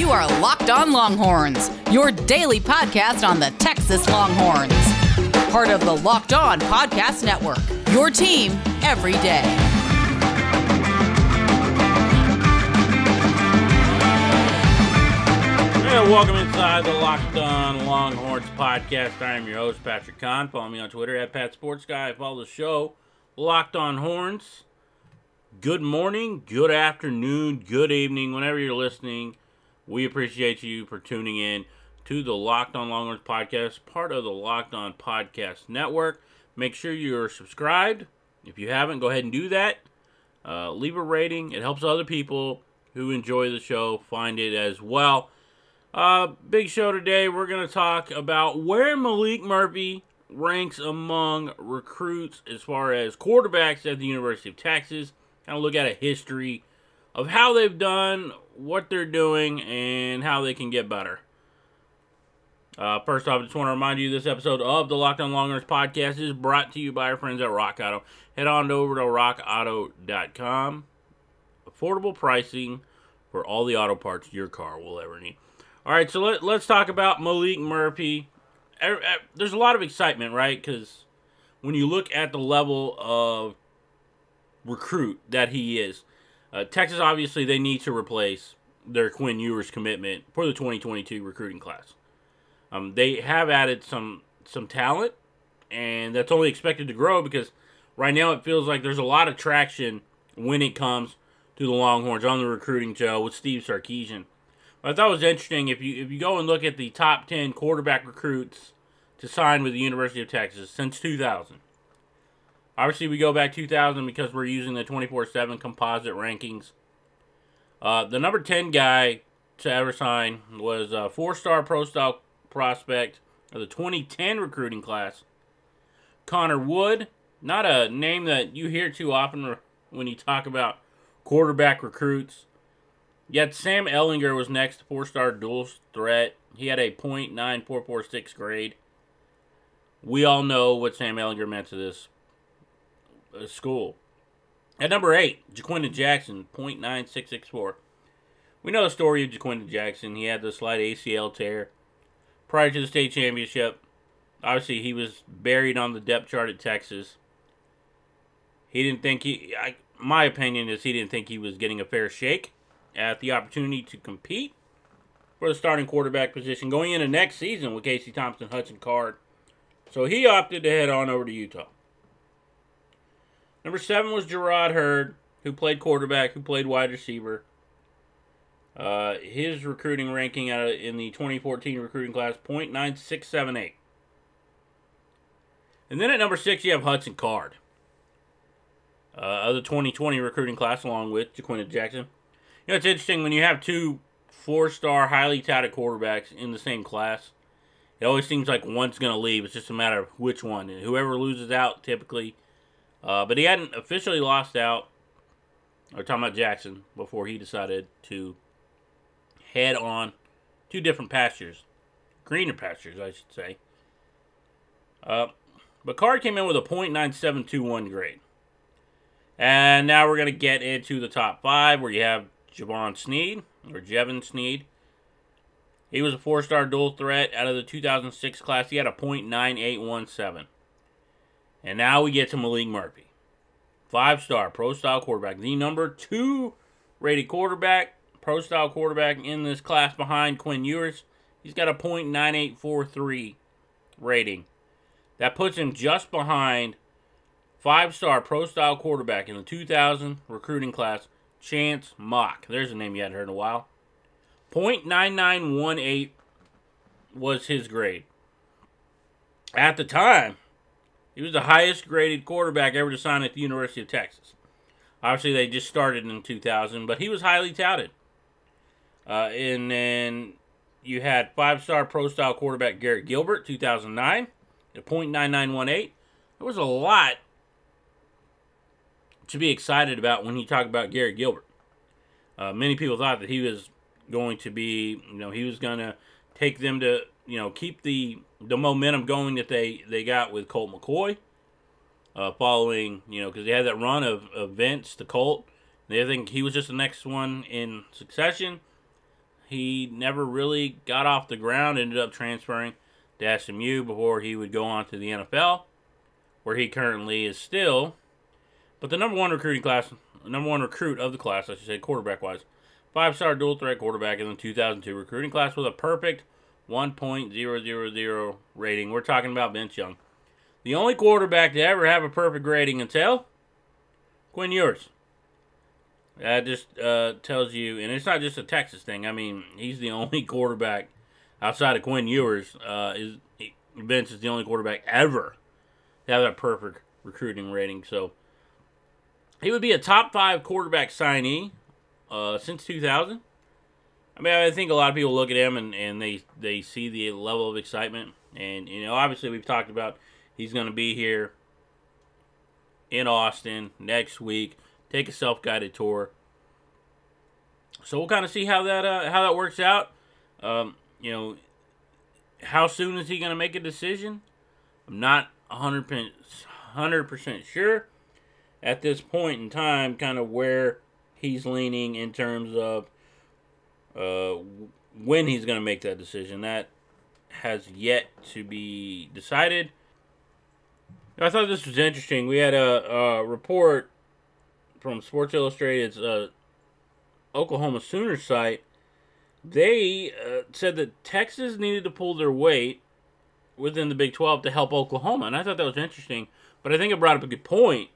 You are Locked On Longhorns, your daily podcast on the Texas Longhorns. Part of the Locked On Podcast Network, your team every day. And welcome inside the Locked On Longhorns podcast. I am your host, Patrick Kahn. Follow me on Twitter at Pat Sports Guy. Follow the show, Locked On Horns. Good morning, good afternoon, good evening, whenever you're listening. We appreciate you for tuning in to the Locked On Longhorns podcast, part of the Locked On Podcast Network. Make sure you're subscribed. If you haven't, go ahead and do that. Uh, leave a rating. It helps other people who enjoy the show find it as well. Uh, big show today. We're going to talk about where Maalik Murphy ranks among recruits as far as quarterbacks at the University of Texas. Kind of look at a history of how they've done, what they're doing, and how they can get better. Uh, first off, I just want to remind you this episode of the Locked On Longhorns podcast is brought to you by our friends at Rock Auto. Head on over to rockauto.com. Affordable pricing for all the auto parts your car will ever need. All right, so let, let's talk about Maalik Murphy. Er, er, there's a lot of excitement, right? Because when you look at the level of recruit that he is, uh, Texas obviously they need to replace their Quinn Ewers commitment for the 2022 recruiting class. Um, they have added some some talent, and that's only expected to grow because right now it feels like there's a lot of traction when it comes to the Longhorns on the recruiting trail with Steve Sarkisian. I thought it was interesting if you if you go and look at the top ten quarterback recruits to sign with the University of Texas since 2000. Obviously, we go back 2000 because we're using the 24/7 composite rankings. Uh, the number 10 guy to ever sign was a four-star pro-style prospect of the 2010 recruiting class, Connor Wood. Not a name that you hear too often when you talk about quarterback recruits. Yet Sam Ehlinger was next, four-star dual threat. He had a .9446 grade. We all know what Sam Ehlinger meant to this Uh, school. At number eight, Ja'Quinden Jackson, .9664. We know the story of Ja'Quinden Jackson. He had the slight ACL tear prior to the state championship. Obviously, he was buried on the depth chart at Texas. He didn't think he. I, my opinion is he didn't think he was getting a fair shake at the opportunity to compete for the starting quarterback position going into next season with Casey Thompson, Hudson Card. So he opted to head on over to Utah. Number seven was Jerrod Heard, who played quarterback, who played wide receiver. Uh, his recruiting ranking in the 2014 recruiting class, .9678. And then at number six, you have Hudson Card. Uh, of the 2020 recruiting class, along with Ja'Quinden Jackson. You know, it's interesting when you have two four-star, highly touted quarterbacks in the same class. It always seems like one's going to leave. It's just a matter of which one. And whoever loses out typically – uh, but he hadn't officially lost out. We're talking about Jackson before he decided to head on two different pastures, greener pastures, I should say. Uh, but Card came in with a .9721 grade. And now we're going to get into the top five where you have Javon Snead, or Jevon Snead. He was a four star dual threat out of the 2006 class. He had a .9817. And now we get to Maalik Murphy. Five star pro style quarterback. The number two rated quarterback, pro style quarterback in this class behind Quinn Ewers. He's got a .9843 rating. That puts him just behind five star pro style quarterback in the 2000 recruiting class, Chance Mock. There's a name you hadn't heard in a while. .9918 was his grade. At the time, he was the highest graded quarterback ever to sign at the University of Texas. Obviously, they just started in 2000, but he was highly touted. Uh, and then you had five star pro style quarterback Garrett Gilbert, 2009, at .9918. There was a lot to be excited about when you talk about Garrett Gilbert. Uh, many people thought that he was going to be, you know, he was going to take them to, you know, keep the the momentum going that they they got with Colt McCoy. Uh, following, you know, because they had that run of, of Vince to Colt. They think he was just the next one in succession. he never really got off the ground, ended up transferring to SMU before he would go on to the NFL, where he currently is still. But the number one recruiting class, number one recruit of the class, I should say, quarterback wise, five star dual threat quarterback in the 2002 recruiting class with a perfect 1.000 rating. We're talking about Vince Young. The only quarterback to ever have a perfect rating until Quinn Ewers. That just uh, tells you, and it's not just a Texas thing. I mean, he's the only quarterback outside of Quinn Ewers. Uh, is Vince is the only quarterback ever to have that perfect recruiting rating. So he would be a top five quarterback signee uh, since 2000. I mean, I think a lot of people look at him and, and they they see the level of excitement, and you know, obviously we've talked about he's going to be here in Austin next week. Take a self-guided tour. So we'll kind of see how that uh, how that works out. Um, you know, how soon is he going to make a decision? I'm not 100 percent sure at this point in time. Kind of where he's leaning in terms of uh, when he's going to make that decision. That has yet to be decided. I thought this was interesting. We had a, a report from Sports Illustrated's uh, Oklahoma Sooners site. They uh, said that Texas needed to pull their weight within the Big 12 to help Oklahoma. And I thought that was interesting. But I think it brought up a good point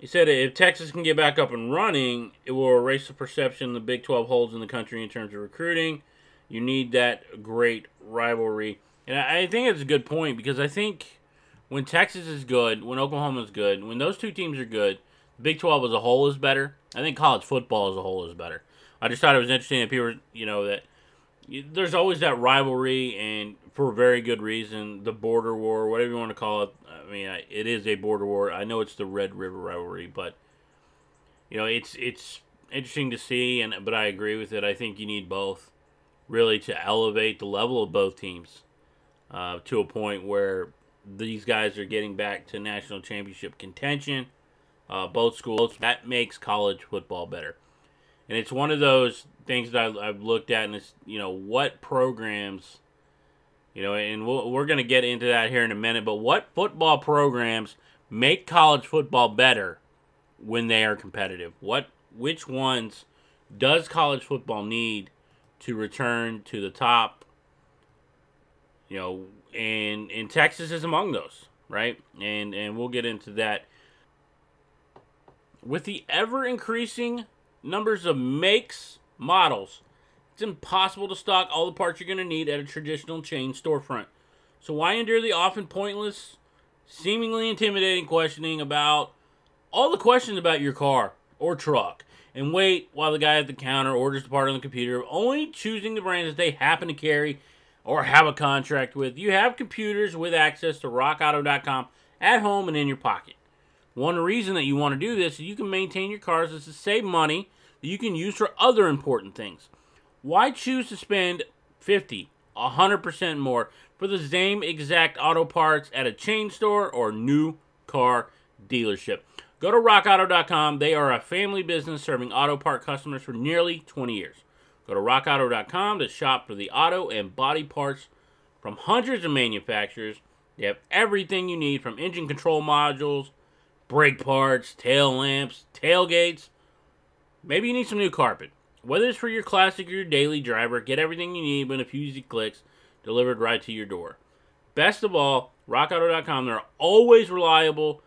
he said if Texas can get back up and running, it will erase the perception the Big 12 holds in the country in terms of recruiting. You need that great rivalry. And I think it's a good point because I think when Texas is good, when Oklahoma is good, when those two teams are good, the Big 12 as a whole is better. I think college football as a whole is better. I just thought it was interesting that people, were you know, that there's always that rivalry, and for very good reason, the border war, whatever you want to call it. I mean, it is a border war. I know it's the Red River rivalry, but you know, it's it's interesting to see, and but I agree with it. I think you need both, really, to elevate the level of both teams uh, to a point where these guys are getting back to national championship contention. Uh, both schools that makes college football better, and it's one of those things that I, have looked at, and it's you know what programs, you know, and we we are going to get into that here in a minute. But what football programs make college football better when they are competitive? What which ones does college football need to return to the top? You know, and and Texas is among those, right? And and we'll get into that. With the ever increasing numbers of makes models. It's impossible to stock all the parts you're going to need at a traditional chain storefront. So why endure the often pointless, seemingly intimidating questioning about all the questions about your car or truck and wait while the guy at the counter orders the part on the computer, only choosing the brands that they happen to carry or have a contract with. You have computers with access to rockauto.com at home and in your pocket. One reason that you want to do this is you can maintain your cars is to save money that you can use for other important things. Why choose to spend 50, 100% more for the same exact auto parts at a chain store or new car dealership? Go to rockauto.com. They are a family business serving auto part customers for nearly 20 years. Go to rockauto.com to shop for the auto and body parts from hundreds of manufacturers. They have everything you need from engine control modules, brake parts, tail lamps, tailgates, Maybe you need some new carpet. Whether it's for your classic or your daily driver, get everything you need in a few easy clicks delivered right to your door. Best of all, rockauto.com, they're always reliable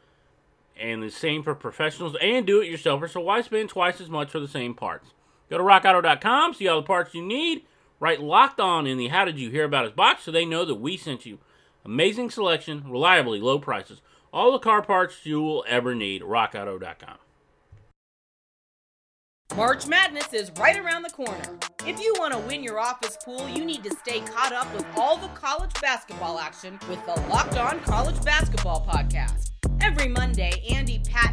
and the same for professionals and do it yourselfers, so why spend twice as much for the same parts? Go to rockauto.com, see all the parts you need, write locked on in the How Did You Hear About Us box so they know that we sent you. Amazing selection, reliably low prices, all the car parts you will ever need. RockAuto.com. March Madness is right around the corner. If you want to win your office pool, you need to stay caught up with all the college basketball action with the Locked On College Basketball Podcast. Every Monday, Andy Patton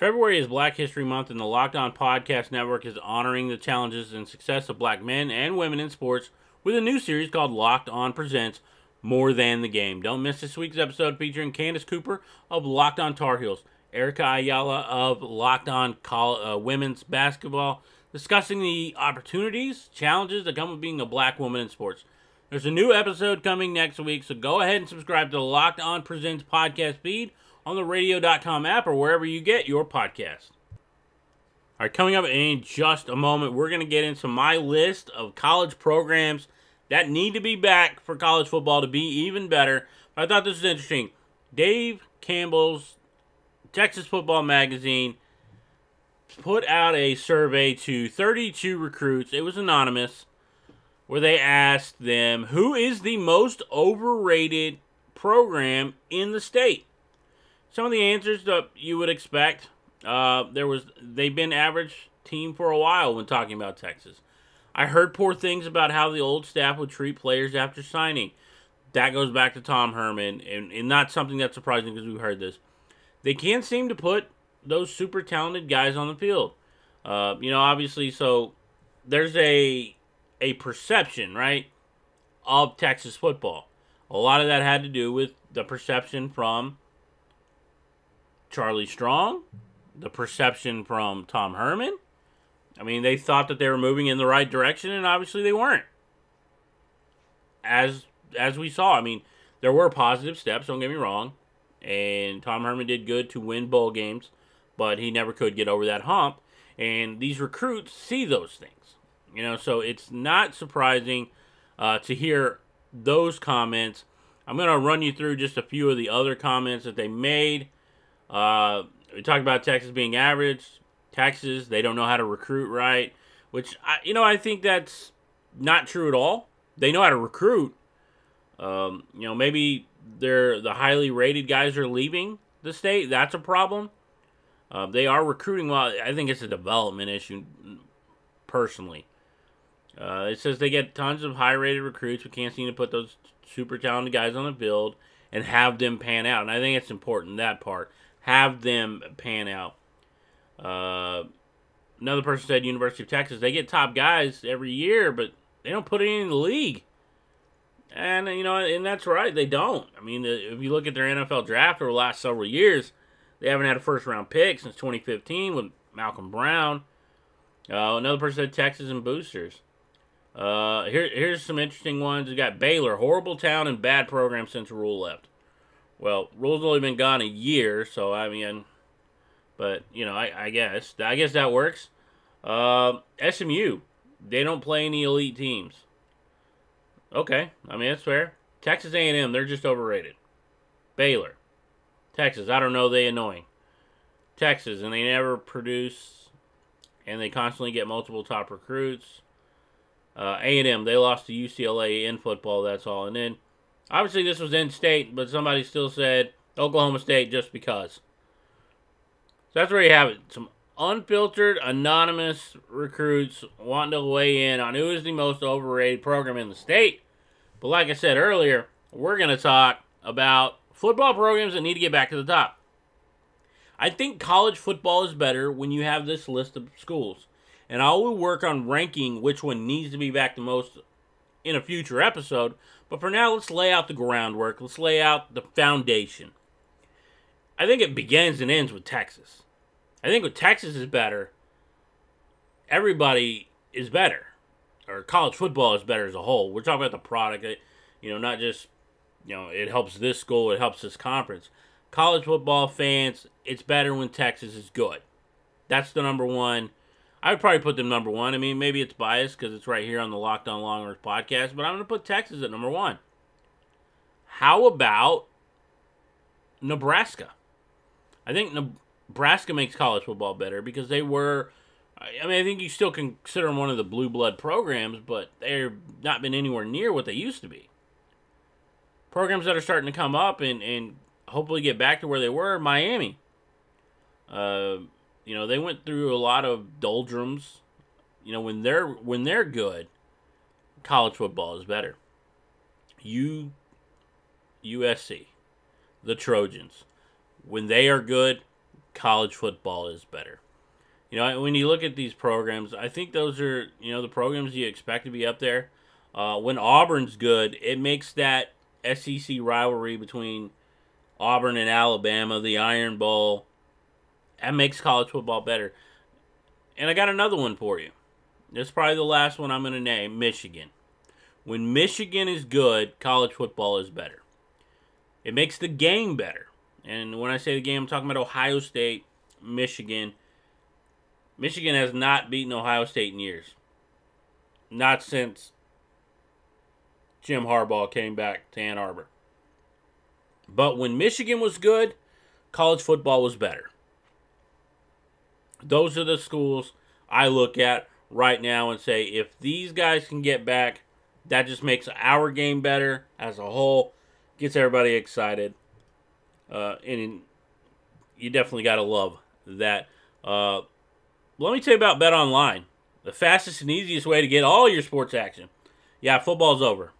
February is Black History Month, and the Locked On Podcast Network is honoring the challenges and success of black men and women in sports with a new series called Locked On Presents More Than the Game. Don't miss this week's episode featuring Candace Cooper of Locked On Tar Heels, Erica Ayala of Locked On Col- uh, Women's Basketball, discussing the opportunities, challenges that come with being a black woman in sports. There's a new episode coming next week, so go ahead and subscribe to the Locked On Presents podcast feed on the radio.com app or wherever you get your podcast. All right, coming up in just a moment, we're going to get into my list of college programs that need to be back for college football to be even better. I thought this was interesting. Dave Campbell's Texas Football Magazine put out a survey to 32 recruits. It was anonymous, where they asked them who is the most overrated program in the state. Some of the answers that you would expect. Uh, there was they've been average team for a while when talking about Texas. I heard poor things about how the old staff would treat players after signing. That goes back to Tom Herman, and, and not something that's surprising because we've heard this. They can't seem to put those super talented guys on the field. Uh, you know, obviously, so there's a a perception, right, of Texas football. A lot of that had to do with the perception from Charlie Strong, the perception from Tom Herman. I mean, they thought that they were moving in the right direction, and obviously they weren't. As as we saw, I mean, there were positive steps. Don't get me wrong, and Tom Herman did good to win bowl games, but he never could get over that hump. And these recruits see those things, you know. So it's not surprising uh, to hear those comments. I'm going to run you through just a few of the other comments that they made. Uh, we talked about Texas being average. Texas, they don't know how to recruit right, which I, you know I think that's not true at all. They know how to recruit. Um, you know, maybe they're the highly rated guys are leaving the state. That's a problem. Uh, they are recruiting well. I think it's a development issue, personally. Uh, it says they get tons of high rated recruits. We can't seem to put those super talented guys on the field and have them pan out. And I think it's important that part have them pan out. Uh, another person said University of Texas. They get top guys every year, but they don't put any in the league. And you know, and that's right, they don't. I mean, if you look at their NFL draft over the last several years, they haven't had a first round pick since 2015 with Malcom Brown. Uh, another person said Texas and boosters. Uh, here, here's some interesting ones. You got Baylor, horrible town and bad program since Rhule left. Well, Rhule's only been gone a year, so I mean, but you know, I, I guess I guess that works. Uh, SMU, they don't play any elite teams. Okay, I mean that's fair. Texas A&M, they're just overrated. Baylor, Texas, I don't know, they annoying. Texas, and they never produce, and they constantly get multiple top recruits. Uh, A&M, they lost to UCLA in football. That's all, and then Obviously, this was in state, but somebody still said Oklahoma State just because. So that's where you have it. Some unfiltered, anonymous recruits wanting to weigh in on who is the most overrated program in the state. But like I said earlier, we're going to talk about football programs that need to get back to the top. I think college football is better when you have this list of schools. And I will work on ranking which one needs to be back the most in a future episode. But for now, let's lay out the groundwork. Let's lay out the foundation. I think it begins and ends with Texas. I think with Texas is better, everybody is better. Or college football is better as a whole. We're talking about the product, you know, not just, you know, it helps this school, it helps this conference. College football fans, it's better when Texas is good. That's the number one I would probably put them number one. I mean, maybe it's biased because it's right here on the Locked On Longhorns podcast, but I'm going to put Texas at number one. How about Nebraska? I think Nebraska makes college football better because they were. I mean, I think you still consider them one of the blue blood programs, but they've not been anywhere near what they used to be. Programs that are starting to come up and, and hopefully get back to where they were Miami. Uh, you know, they went through a lot of doldrums you know, when they're when they're good, college football is better. U USC, the Trojans, when they are good, college football is better. You know, when you look at these programs, I think those are, you know, the programs you expect to be up there. Uh, when Auburn's good, it makes that SEC rivalry between Auburn and Alabama, the Iron Bowl, that makes college football better. And I got another one for you. This is probably the last one I'm going to name Michigan. When Michigan is good, college football is better. It makes the game better. And when I say the game, I'm talking about Ohio State, Michigan. Michigan has not beaten Ohio State in years. Not since Jim Harbaugh came back to Ann Arbor. But when Michigan was good, college football was better. Those are the schools I look at right now and say if these guys can get back, that just makes our game better as a whole, gets everybody excited. Uh, and you definitely got to love that. Uh, let me tell you about Bet Online, the fastest and easiest way to get all your sports action. Yeah, football's over.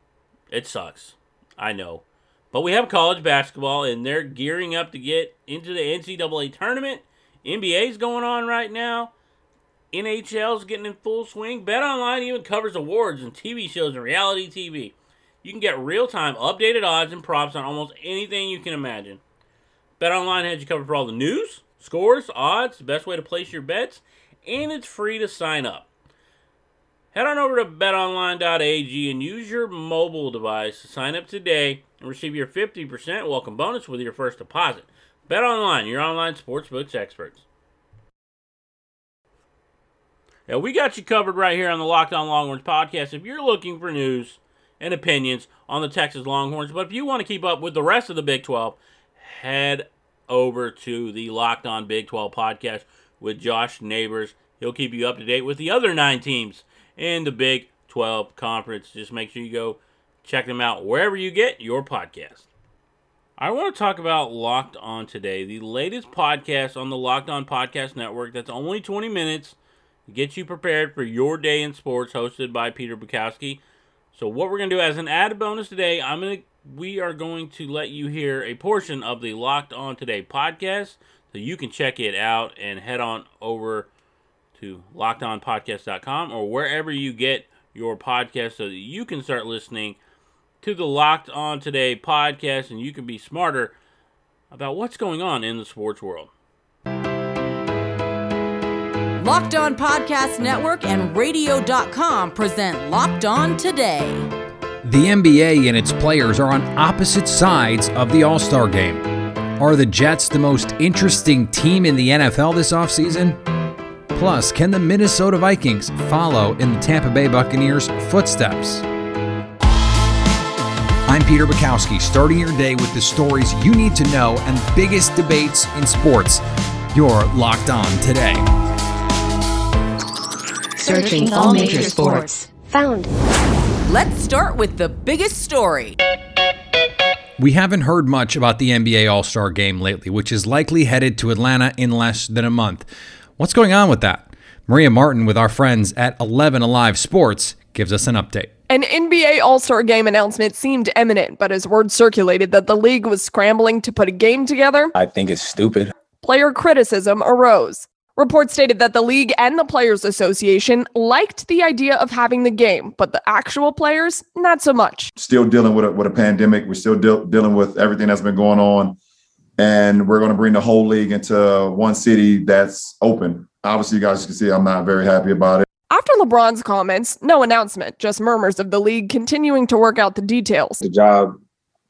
It sucks. I know. But we have college basketball, and they're gearing up to get into the NCAA tournament. NBA's going on right now. NHL's getting in full swing. Bet Online even covers awards and TV shows and reality TV. You can get real time updated odds and props on almost anything you can imagine. Bet Online has you covered for all the news, scores, odds, the best way to place your bets, and it's free to sign up. Head on over to betonline.ag and use your mobile device to sign up today and receive your 50% welcome bonus with your first deposit. Bet Online, your online sportsbooks experts. Yeah, we got you covered right here on the Locked On Longhorns podcast. If you're looking for news and opinions on the Texas Longhorns, but if you want to keep up with the rest of the Big 12, head over to the Locked On Big 12 podcast with Josh Neighbors. He'll keep you up to date with the other nine teams in the Big 12 conference. Just make sure you go check them out wherever you get your podcast. I want to talk about Locked On today, the latest podcast on the Locked On Podcast Network that's only 20 minutes to get you prepared for your day in sports, hosted by Peter Bukowski. So, what we're going to do as an added bonus today, I'm going to we are going to let you hear a portion of the Locked On Today podcast, so you can check it out and head on over to lockedonpodcast.com or wherever you get your podcast, so that you can start listening to the Locked On Today podcast, and you can be smarter about what's going on in the sports world. Locked On Podcast Network and Radio.com present Locked On Today. The NBA and its players are on opposite sides of the All Star game. Are the Jets the most interesting team in the NFL this offseason? Plus, can the Minnesota Vikings follow in the Tampa Bay Buccaneers' footsteps? I'm Peter Bukowski, starting your day with the stories you need to know and biggest debates in sports. You're locked on today. Searching all major sports. Found. Let's start with the biggest story. We haven't heard much about the NBA All Star game lately, which is likely headed to Atlanta in less than a month. What's going on with that? Maria Martin with our friends at 11 Alive Sports gives us an update. An NBA All Star game announcement seemed imminent, but as word circulated that the league was scrambling to put a game together, I think it's stupid. player criticism arose. Reports stated that the league and the Players Association liked the idea of having the game, but the actual players, not so much. still dealing with a, with a pandemic. We're still deal dealing with everything that's been going on, and we're going to bring the whole league into one city that's open. Obviously, you guys can see I'm not very happy about it. After LeBron's comments, no announcement, just murmurs of the league continuing to work out the details. The job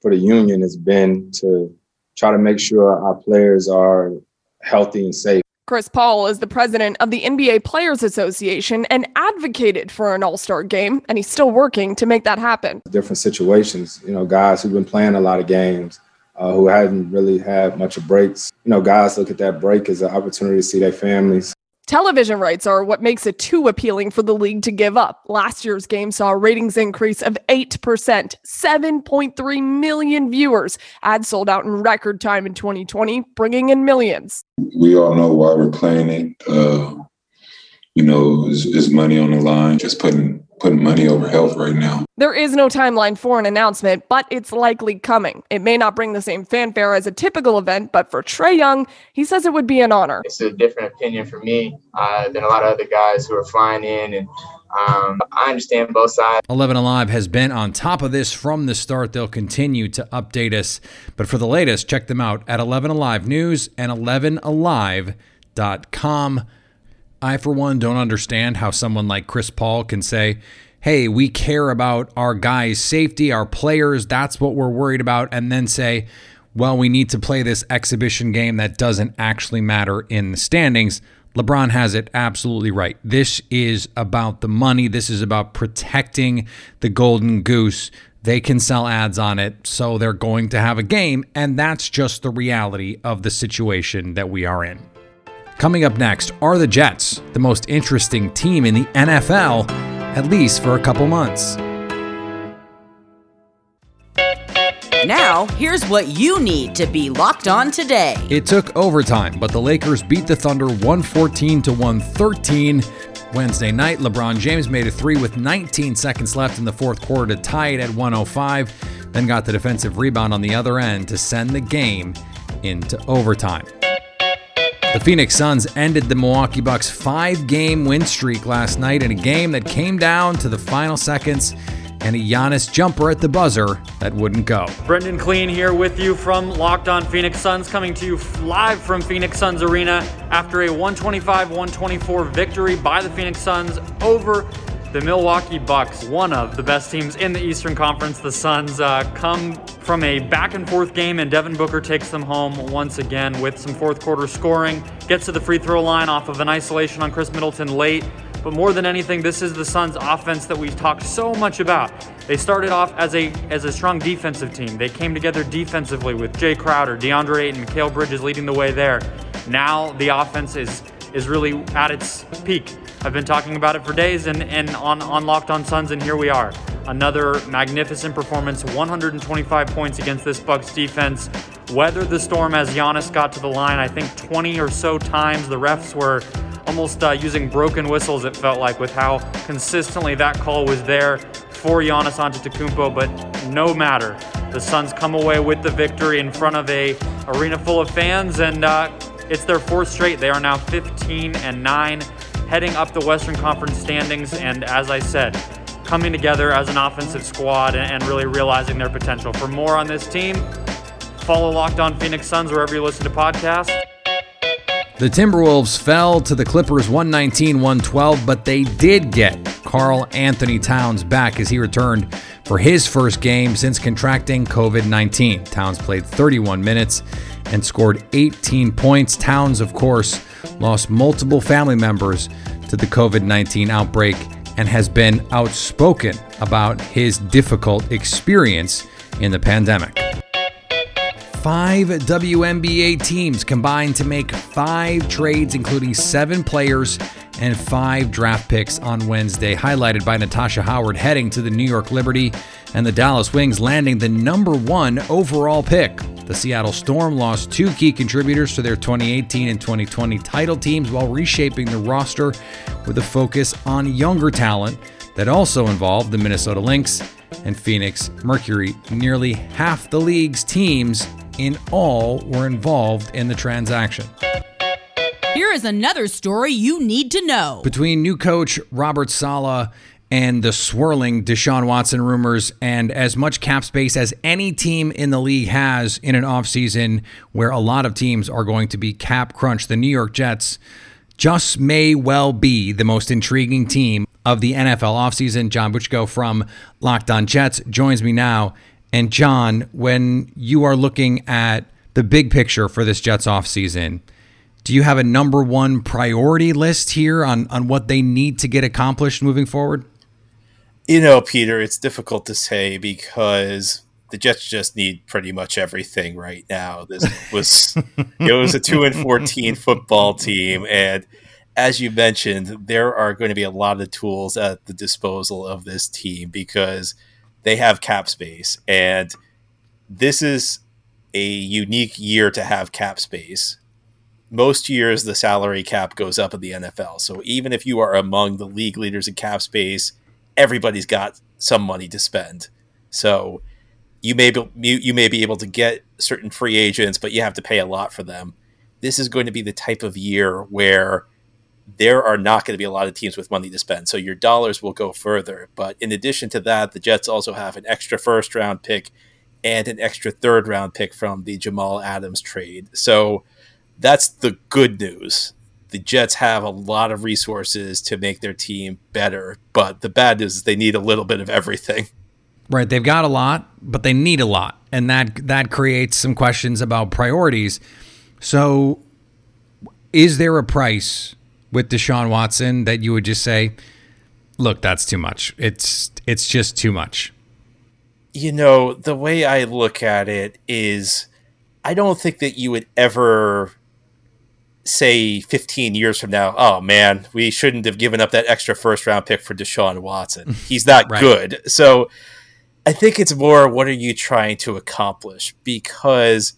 for the union has been to try to make sure our players are healthy and safe. Chris Paul is the president of the NBA Players Association and advocated for an All Star game, and he's still working to make that happen. Different situations, you know, guys who've been playing a lot of games, uh, who hadn't really had much of breaks. You know, guys look at that break as an opportunity to see their families. Television rights are what makes it too appealing for the league to give up. Last year's game saw a ratings increase of 8%, 7.3 million viewers. Ads sold out in record time in 2020, bringing in millions. we all know why we're playing it. Uh, you know, is, is money on the line, just putting putting money over health right now. There is no timeline for an announcement, but it's likely coming. It may not bring the same fanfare as a typical event, but for Trae Young, he says it would be an honor. It's a different opinion for me uh, than a lot of other guys who are flying in and um, I understand both sides. 11 Alive has been on top of this from the start. They'll continue to update us. But for the latest, check them out at 11 Alive News and 11alive.com. I, for one, don't understand how someone like Chris Paul can say, hey, we care about our guys' safety, our players, that's what we're worried about, and then say, well, we need to play this exhibition game that doesn't actually matter in the standings. LeBron has it absolutely right. This is about the money. This is about protecting the golden goose. They can sell ads on it, so they're going to have a game, and that's just the reality of the situation that we are in. Coming up next are the Jets, the most interesting team in the NFL, at least for a couple months. Now, here's what you need to be locked on today. It took overtime, but the Lakers beat the Thunder 114 to 113. Wednesday night, LeBron James made a three with 19 seconds left in the fourth quarter to tie it at 105, then got the defensive rebound on the other end to send the game into overtime. The Phoenix Suns ended the Milwaukee Bucks five game win streak last night in a game that came down to the final seconds and a Giannis jumper at the buzzer that wouldn't go. Brendan Clean here with you from Locked On Phoenix Suns, coming to you live from Phoenix Suns Arena after a 125 124 victory by the Phoenix Suns over the Milwaukee Bucks, one of the best teams in the Eastern Conference. The Suns uh, come from a back and forth game, and Devin Booker takes them home once again with some fourth quarter scoring. Gets to the free throw line off of an isolation on Khris Middleton late. But more than anything, this is the Suns' offense that we've talked so much about. They started off as a as a strong defensive team. They came together defensively with Jae Crowder, DeAndre Ayton, Mikal Bridges leading the way there. Now the offense is is really at its peak. I've been talking about it for days and, and on, on Locked On Suns, and here we are. Another magnificent performance, 125 points against this Bucks defense. Weathered the storm as Giannis got to the line, I think 20 or so times. The refs were almost uh, using broken whistles, it felt like, with how consistently that call was there for Giannis Antetokounmpo, but no matter. The Suns come away with the victory in front of a arena full of fans, and uh, it's their fourth straight. They are now 15 and 9 heading up the Western Conference standings. And as I said, coming together as an offensive squad and really realizing their potential. For more on this team, follow Locked On Phoenix Suns wherever you listen to podcasts. The Timberwolves fell to the Clippers 119 112, but they did get Karl-Anthony Towns back as he returned for his first game since contracting COVID 19. Towns played 31 minutes and scored 18 points. Towns, of course, lost multiple family members to the COVID 19 outbreak and has been outspoken about his difficult experience in the pandemic. Five WNBA teams combined to make five trades, including seven players and five draft picks on Wednesday, highlighted by Natasha Howard heading to the New York Liberty and the Dallas Wings landing the number one overall pick. The Seattle Storm lost two key contributors to their 2018 and 2020 title teams while reshaping the roster with a focus on younger talent that also involved the Minnesota Lynx and Phoenix Mercury. Nearly half the league's teams in all were involved in the transaction. Here is another story you need to know. Between new coach Robert Saleh and the swirling Deshaun Watson rumors and as much cap space as any team in the league has in an offseason where a lot of teams are going to be cap crunched, the New York Jets just may well be the most intriguing team of the NFL offseason. John Butchko from Locked On Jets joins me now. And John, when you are looking at the big picture for this Jets offseason, do you have a number one priority list here on, on what they need to get accomplished moving forward? You know, Peter, it's difficult to say because the Jets just need pretty much everything right now. This was it was a two and fourteen football team, and as you mentioned, there are going to be a lot of tools at the disposal of this team because they have cap space, and this is a unique year to have cap space most years the salary cap goes up in the NFL. So even if you are among the league leaders in cap space, everybody's got some money to spend. So you may be, you, may be able to get certain free agents, but you have to pay a lot for them. This is going to be the type of year where there are not going to be a lot of teams with money to spend. So your dollars will go further. But in addition to that, the Jets also have an extra first round pick and an extra third round pick from the Jamal Adams trade. So that's the good news. The Jets have a lot of resources to make their team better, but the bad news is they need a little bit of everything. Right, they've got a lot, but they need a lot, and that that creates some questions about priorities. So, is there a price with Deshaun Watson that you would just say, "Look, that's too much. It's it's just too much." You know, the way I look at it is I don't think that you would ever say 15 years from now, oh man, we shouldn't have given up that extra first round pick for Deshaun Watson. He's not right. good. So I think it's more what are you trying to accomplish? Because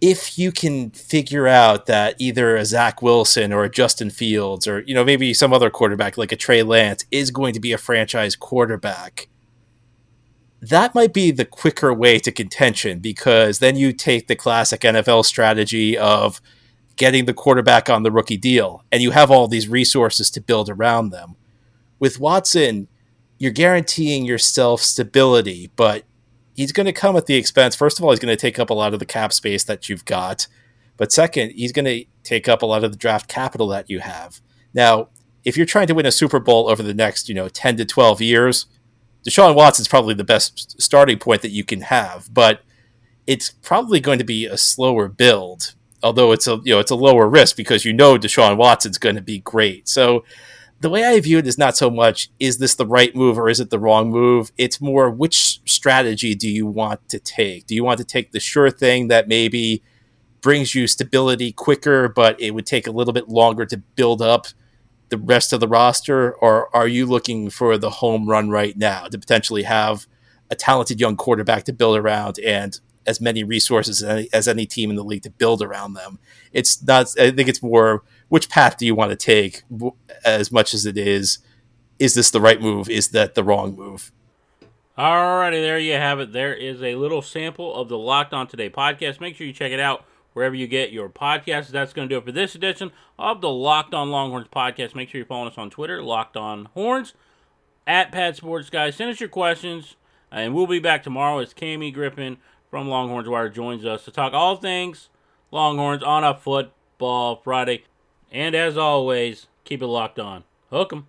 if you can figure out that either a Zach Wilson or a Justin Fields or you know maybe some other quarterback like a Trey Lance is going to be a franchise quarterback, that might be the quicker way to contention because then you take the classic NFL strategy of getting the quarterback on the rookie deal and you have all these resources to build around them. With Watson, you're guaranteeing yourself stability, but he's going to come at the expense. First of all, he's going to take up a lot of the cap space that you've got. But second, he's going to take up a lot of the draft capital that you have. Now, if you're trying to win a Super Bowl over the next, you know, 10 to 12 years, Deshaun Watson's probably the best starting point that you can have, but it's probably going to be a slower build, although it's a you know it's a lower risk because you know Deshaun Watson's going to be great. So the way I view it is not so much is this the right move or is it the wrong move? It's more which strategy do you want to take? Do you want to take the sure thing that maybe brings you stability quicker, but it would take a little bit longer to build up the rest of the roster, or are you looking for the home run right now to potentially have a talented young quarterback to build around and as many resources as any, as any team in the league to build around them? It's not. I think it's more which path do you want to take as much as it is is this the right move? Is that the wrong move? Alrighty there you have it. There is a little sample of the locked on today podcast. Make sure you check it out wherever you get your podcasts. That's going to do it for this edition of the locked on longhorns podcast. Make sure you're following us on twitter locked on horns at pat sports guys. Send us your questions and we'll be back tomorrow as Cami Griffin from Longhorns Wire joins us to talk all things Longhorns on a football Friday. And as always, keep it locked on. Hook 'em.